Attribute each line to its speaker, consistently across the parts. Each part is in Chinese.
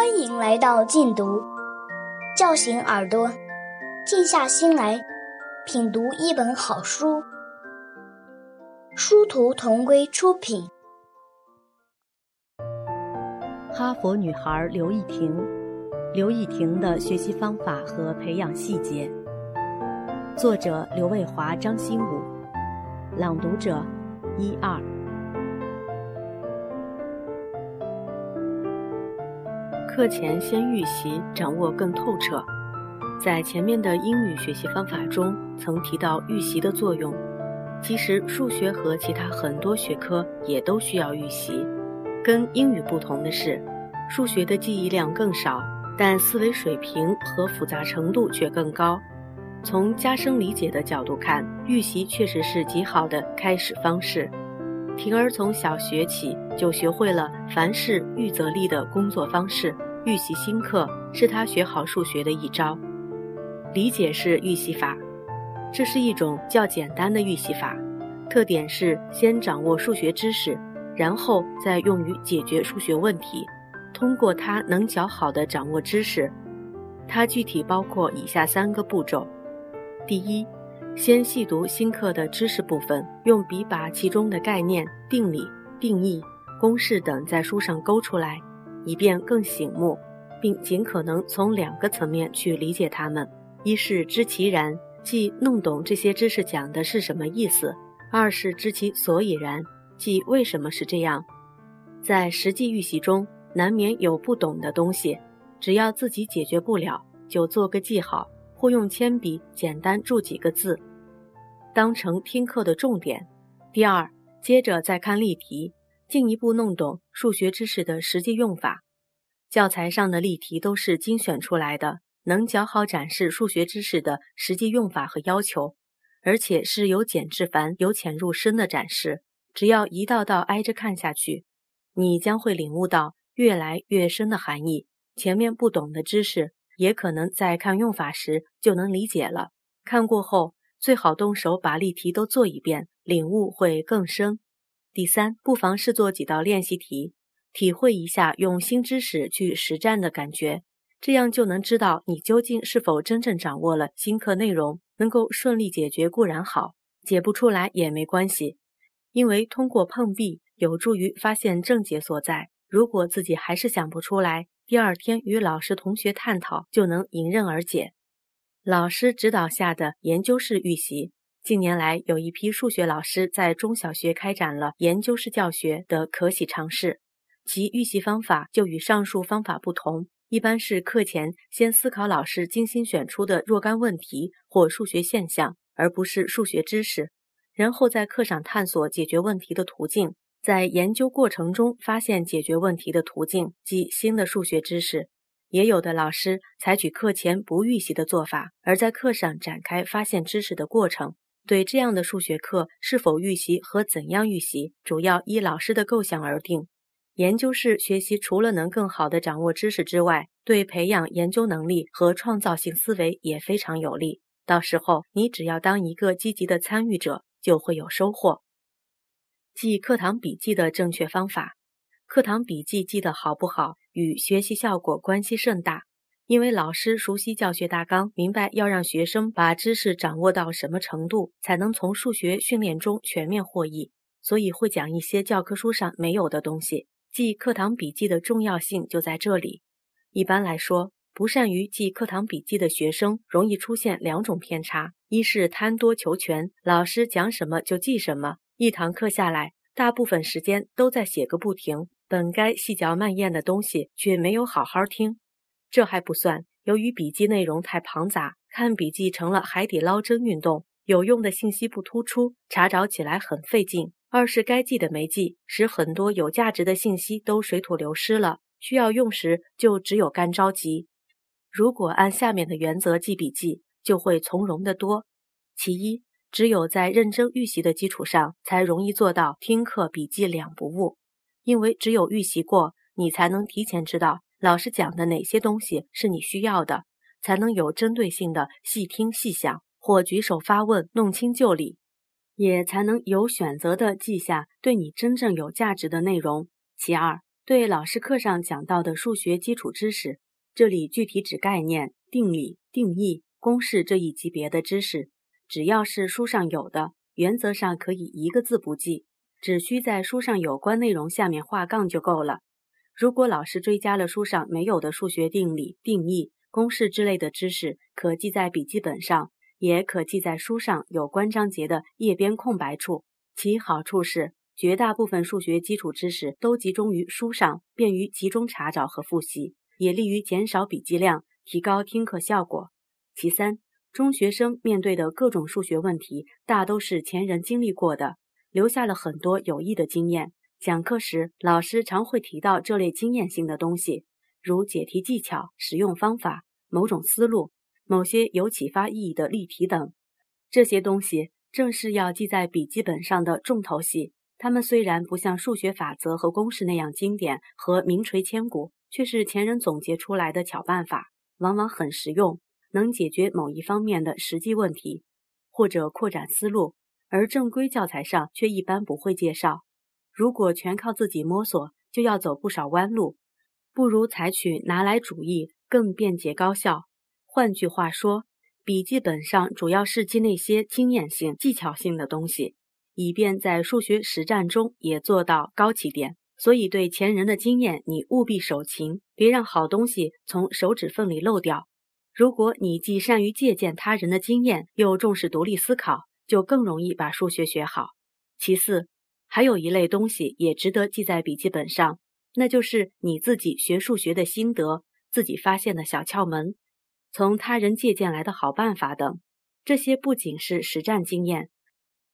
Speaker 1: 欢迎来到静读，叫醒耳朵，静下心来品读一本好书。殊途同归出品。
Speaker 2: 哈佛女孩刘亦婷，刘亦婷的学习方法和培养细节。作者刘卫华、张新武，朗读者一二。课前先预习，掌握更透彻。在前面的英语学习方法中，曾提到预习的作用。其实数学和其他很多学科也都需要预习。跟英语不同的是，数学的记忆量更少，但思维水平和复杂程度却更高。从加深理解的角度看，预习确实是极好的开始方式。婷儿从小学起就学会了凡事预则立的工作方式，预习新课是他学好数学的一招。理解式预习法，这是一种较简单的预习法，特点是先掌握数学知识，然后再用于解决数学问题。通过它能较好的掌握知识，它具体包括以下三个步骤：第一。先细读新课的知识部分，用笔把其中的概念、定理、定义、公式等在书上勾出来，以便更醒目，并尽可能从两个层面去理解它们：一是知其然，即弄懂这些知识讲的是什么意思；二是知其所以然，即为什么是这样。在实际预习中，难免有不懂的东西，只要自己解决不了，就做个记号。或用铅笔简单注几个字，当成听课的重点。第二，接着再看例题，进一步弄懂数学知识的实际用法。教材上的例题都是精选出来的，能较好展示数学知识的实际用法和要求，而且是由简至繁、由浅入深的展示。只要一道道挨着看下去，你将会领悟到越来越深的含义。前面不懂的知识。也可能在看用法时就能理解了。看过后，最好动手把例题都做一遍，领悟会更深。第三，不妨试做几道练习题，体会一下用新知识去实战的感觉，这样就能知道你究竟是否真正掌握了新课内容。能够顺利解决固然好，解不出来也没关系，因为通过碰壁有助于发现症结所在。如果自己还是想不出来，第二天与老师、同学探讨，就能迎刃而解。老师指导下的研究式预习，近年来有一批数学老师在中小学开展了研究式教学的可喜尝试。其预习方法就与上述方法不同，一般是课前先思考老师精心选出的若干问题或数学现象，而不是数学知识，然后在课上探索解决问题的途径。在研究过程中发现解决问题的途径及新的数学知识，也有的老师采取课前不预习的做法，而在课上展开发现知识的过程。对这样的数学课是否预习和怎样预习，主要依老师的构想而定。研究式学习除了能更好地掌握知识之外，对培养研究能力和创造性思维也非常有利。到时候你只要当一个积极的参与者，就会有收获。记课堂笔记的正确方法，课堂笔记记得好不好，与学习效果关系甚大。因为老师熟悉教学大纲，明白要让学生把知识掌握到什么程度，才能从数学训练中全面获益，所以会讲一些教科书上没有的东西。记课堂笔记的重要性就在这里。一般来说，不善于记课堂笔记的学生，容易出现两种偏差：一是贪多求全，老师讲什么就记什么。一堂课下来，大部分时间都在写个不停，本该细嚼慢咽的东西却没有好好听。这还不算，由于笔记内容太庞杂，看笔记成了海底捞针运动，有用的信息不突出，查找起来很费劲。二是该记的没记，使很多有价值的信息都水土流失了，需要用时就只有干着急。如果按下面的原则记笔记，就会从容得多。其一。只有在认真预习的基础上，才容易做到听课笔记两不误。因为只有预习过，你才能提前知道老师讲的哪些东西是你需要的，才能有针对性的细听细想，或举手发问弄清就理，也才能有选择的记下对你真正有价值的内容。其二，对老师课上讲到的数学基础知识，这里具体指概念、定理、定义、公式这一级别的知识，只要是书上有的，原则上可以一个字不记，只需在书上有关内容下面画杠就够了。如果老师追加了书上没有的数学定理、定义、公式之类的知识，可记在笔记本上，也可记在书上有关章节的页边空白处。其好处是，绝大部分数学基础知识都集中于书上，便于集中查找和复习，也利于减少笔记量，提高听课效果。其三，中学生面对的各种数学问题，大都是前人经历过的，留下了很多有益的经验。讲课时，老师常会提到这类经验性的东西，如解题技巧、使用方法、某种思路、某些有启发意义的例题等。这些东西。正是要记在笔记本上的重头戏。它们虽然不像数学法则和公式那样经典和名垂千古，却是前人总结出来的巧办法，往往很实用，能解决某一方面的实际问题，或者扩展思路。而正规教材上却一般不会介绍。如果全靠自己摸索，就要走不少弯路，不如采取拿来主义，更便捷高效。换句话说。笔记本上主要是记那些经验性、技巧性的东西，以便在数学实战中也做到高起点。所以，对前人的经验，你务必守勤，别让好东西从手指缝里漏掉。如果你既善于借鉴他人的经验，又重视独立思考，就更容易把数学学好。其次，还有一类东西也值得记在笔记本上，那就是你自己学数学的心得，自己发现的小窍门。从他人借鉴来的好办法等，这些不仅是实战经验，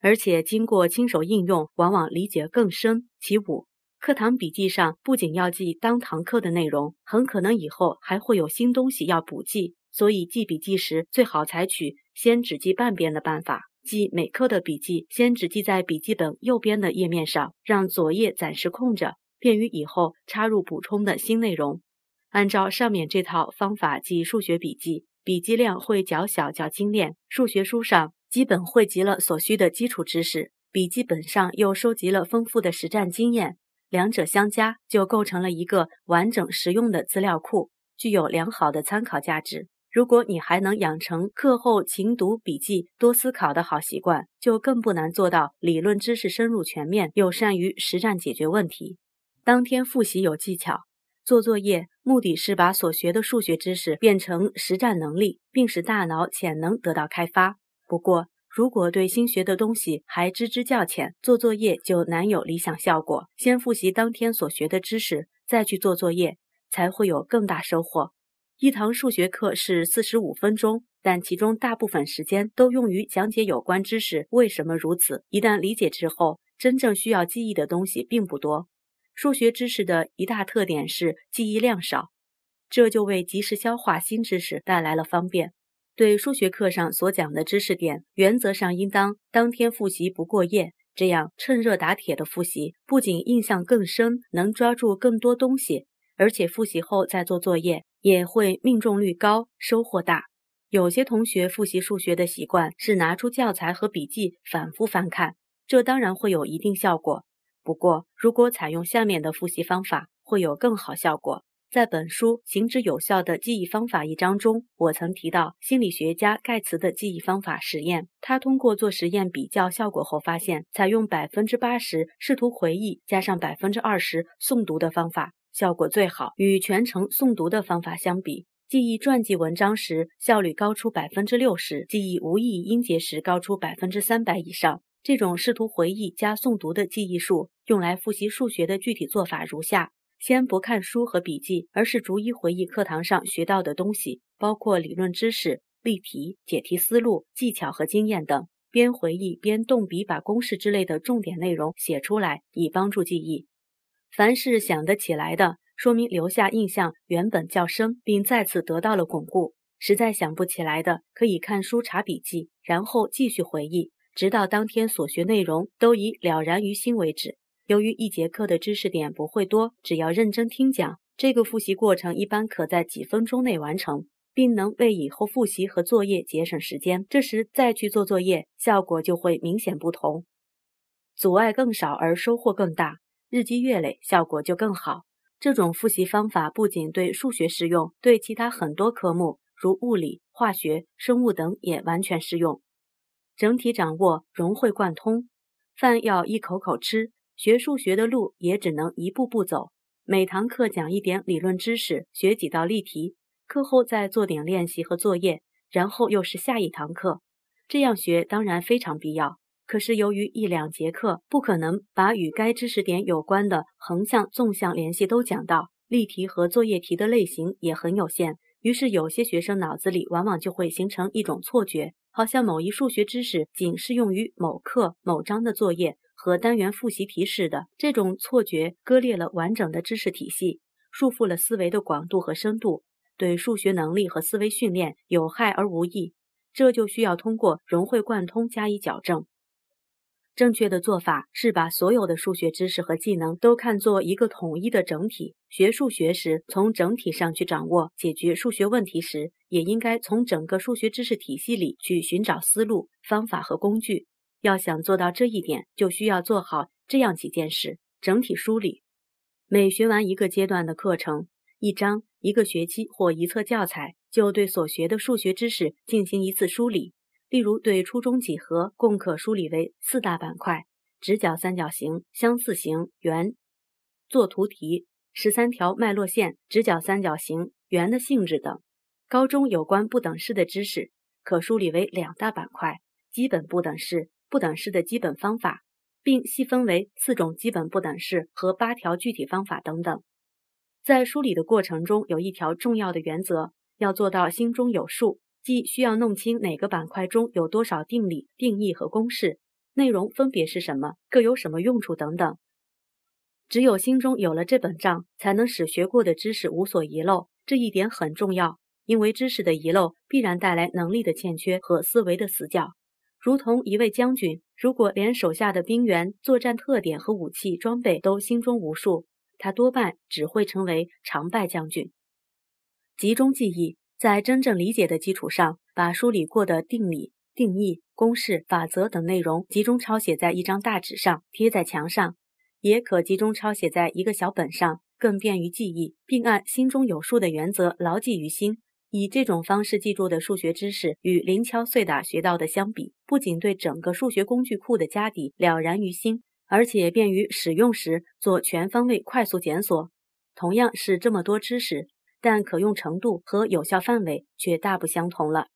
Speaker 2: 而且经过亲手应用，往往理解更深。其五，课堂笔记上不仅要记当堂课的内容，很可能以后还会有新东西要补记，所以记笔记时最好采取先只记半遍的办法，记每课的笔记先只记在笔记本右边的页面上，让左页暂时空着，便于以后插入补充的新内容。按照上面这套方法记数学笔记，笔记量会较小较精炼。数学书上基本汇集了所需的基础知识，笔记本上又收集了丰富的实战经验，两者相加就构成了一个完整实用的资料库，具有良好的参考价值。如果你还能养成课后勤读笔记、多思考的好习惯，就更不难做到理论知识深入全面，又善于实战解决问题。当天复习有技巧。做作业目的是把所学的数学知识变成实战能力，并使大脑潜能得到开发。不过，如果对新学的东西还知之较浅，做作业就难有理想效果。先复习当天所学的知识，再去做作业，才会有更大收获。一堂数学课是四十五分钟，但其中大部分时间都用于讲解有关知识为什么如此。一旦理解之后，真正需要记忆的东西并不多。数学知识的一大特点是记忆量少，这就为及时消化新知识带来了方便。对数学课上所讲的知识点，原则上应当当天复习不过夜，这样趁热打铁的复习，不仅印象更深，能抓住更多东西，而且复习后再做作业也会命中率高，收获大。有些同学复习数学的习惯是拿出教材和笔记反复翻看，这当然会有一定效果。不过，如果采用下面的复习方法，会有更好效果。在本书《行之有效的记忆方法》一章中，我曾提到心理学家盖茨的记忆方法实验。他通过做实验比较效果后发现，采用百分之八十试图回忆加上百分之二十诵读的方法效果最好。与全程诵读的方法相比，记忆传记文章时效率高出百分之六十，记忆无意音节时高出百分之三百以上。这种试图回忆加诵读的记忆术，用来复习数学的具体做法如下：先不看书和笔记，而是逐一回忆课堂上学到的东西，包括理论知识、例题、解题思路、技巧和经验等。边回忆边动笔，把公式之类的重点内容写出来，以帮助记忆。凡是想得起来的，说明留下印象原本较深，并再次得到了巩固；实在想不起来的，可以看书查笔记，然后继续回忆。直到当天所学内容都已了然于心为止。由于一节课的知识点不会多，只要认真听讲，这个复习过程一般可在几分钟内完成，并能为以后复习和作业节省时间。这时再去做作业，效果就会明显不同，阻碍更少而收获更大，日积月累，效果就更好。这种复习方法不仅对数学适用，对其他很多科目，如物理、化学、生物等也完全适用。整体掌握，融会贯通。饭要一口口吃，学数学的路也只能一步步走。每堂课讲一点理论知识，学几道例题，课后再做点练习和作业，然后又是下一堂课。这样学当然非常必要。可是由于一两节课不可能把与该知识点有关的横向、纵向联系都讲到，例题和作业题的类型也很有限，于是有些学生脑子里往往就会形成一种错觉，好像某一数学知识仅适用于某课某章的作业和单元复习题似的。这种错觉割裂了完整的知识体系，束缚了思维的广度和深度，对数学能力和思维训练有害而无益。这就需要通过融会贯通加以矫正。正确的做法是把所有的数学知识和技能都看作一个统一的整体。学数学时，从整体上去掌握；解决数学问题时，也应该从整个数学知识体系里去寻找思路、方法和工具。要想做到这一点，就需要做好这样几件事：整体梳理。每学完一个阶段的课程、一章、一个学期或一册教材，就对所学的数学知识进行一次梳理。例如，对初中几何共可梳理为四大板块：直角三角形、相似形、圆。做图题，十三条脉络线、直角三角形、圆的性质等。高中有关不等式的知识，可梳理为两大板块：基本不等式、不等式的基本方法，并细分为四种基本不等式和八条具体方法等等。在梳理的过程中，有一条重要的原则，要做到心中有数。即需要弄清哪个板块中有多少定理、定义和公式，内容分别是什么，各有什么用处等等。只有心中有了这本账，才能使学过的知识无所遗漏。这一点很重要，因为知识的遗漏必然带来能力的欠缺和思维的死角。如同一位将军，如果连手下的兵员作战特点和武器装备都心中无数，他多半只会成为常败将军。集中记忆。在真正理解的基础上，把梳理过的定理、定义、公式、法则等内容集中抄写在一张大纸上，贴在墙上，也可集中抄写在一个小本上，更便于记忆，并按心中有数的原则牢记于心。以这种方式记住的数学知识，与零敲碎打学到的相比，不仅对整个数学工具库的家底了然于心，而且便于使用时做全方位快速检索。同样是这么多知识。但可用程度和有效范围却大不相同了。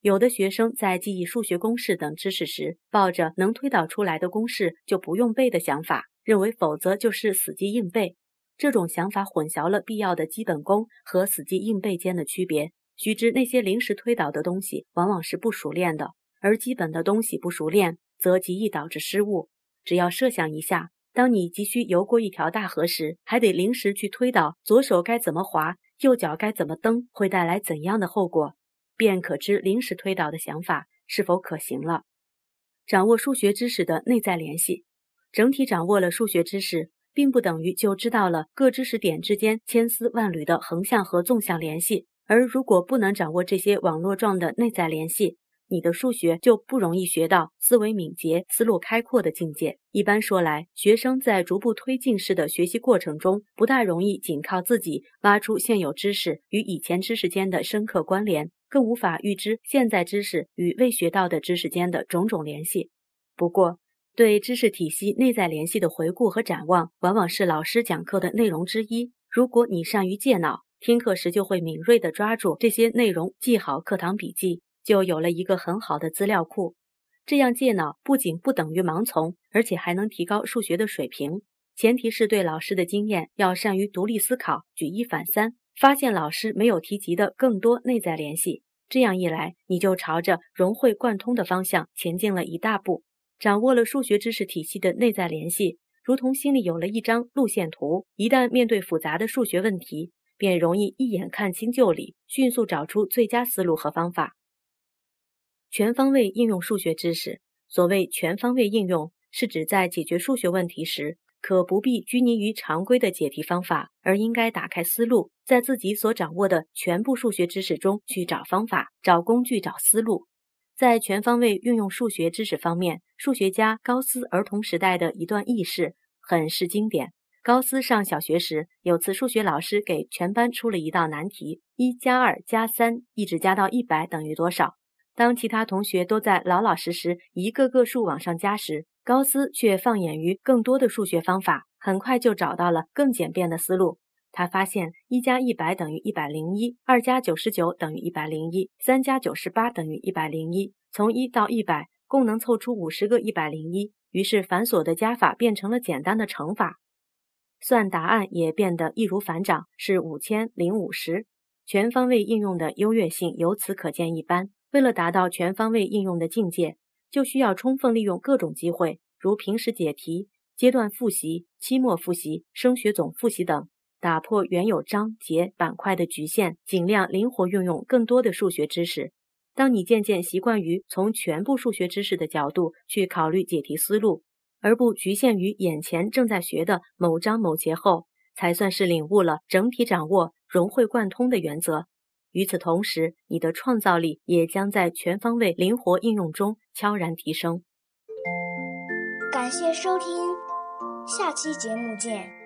Speaker 2: 有的学生在记忆数学公式等知识时，抱着能推导出来的公式就不用背的想法，认为否则就是死记硬背。这种想法混淆了必要的基本功和死记硬背间的区别。须知那些临时推导的东西往往是不熟练的，而基本的东西不熟练，则极易导致失误。只要设想一下，当你急需游过一条大河时，还得临时去推导左手该怎么划。右脚该怎么蹬，会带来怎样的后果，便可知临时推导的想法是否可行了。掌握数学知识的内在联系，整体掌握了数学知识，并不等于就知道了各知识点之间千丝万缕的横向和纵向联系。而如果不能掌握这些网络状的内在联系，你的数学就不容易学到思维敏捷、思路开阔的境界。一般说来，学生在逐步推进式的学习过程中，不大容易仅靠自己挖出现有知识与以前知识间的深刻关联，更无法预知现在知识与未学到的知识间的种种联系。不过，对知识体系内在联系的回顾和展望，往往是老师讲课的内容之一。如果你善于借脑，听课时就会敏锐地抓住这些内容，记好课堂笔记。就有了一个很好的资料库，这样借脑不仅不等于盲从，而且还能提高数学的水平。前提是对老师的经验要善于独立思考，举一反三，发现老师没有提及的更多内在联系。这样一来，你就朝着融会贯通的方向前进了一大步，掌握了数学知识体系的内在联系，如同心里有了一张路线图。一旦面对复杂的数学问题，便容易一眼看清就理，迅速找出最佳思路和方法。全方位应用数学知识。所谓全方位应用，是指在解决数学问题时，可不必拘泥于常规的解题方法，而应该打开思路，在自己所掌握的全部数学知识中去找方法、找工具、找思路。在全方位运用数学知识方面，数学家高斯儿童时代的一段轶事很是经典。高斯上小学时，有次数学老师给全班出了一道难题：一加二加三，一直加到一百等于多少？当其他同学都在老老实实一个个数往上加时，高斯却放眼于更多的数学方法，很快就找到了更简便的思路。他发现一加一百等于一百零一，二加九十九等于一百零一，三加九十八等于一百零一。从一到一百，共能凑出五十个一百零一。于是繁琐的加法变成了简单的乘法。算答案也变得易如反掌，是五千零五十。全方位应用的优越性由此可见一斑。为了达到全方位应用的境界，就需要充分利用各种机会，如平时解题、阶段复习、期末复习、升学总复习等，打破原有章节板块的局限，尽量灵活运用更多的数学知识。当你渐渐习惯于从全部数学知识的角度去考虑解题思路，而不局限于眼前正在学的某章某节后，才算是领悟了整体掌握、融会贯通的原则。与此同时，你的创造力也将在全方位灵活应用中悄然提升。
Speaker 1: 感谢收听，下期节目见。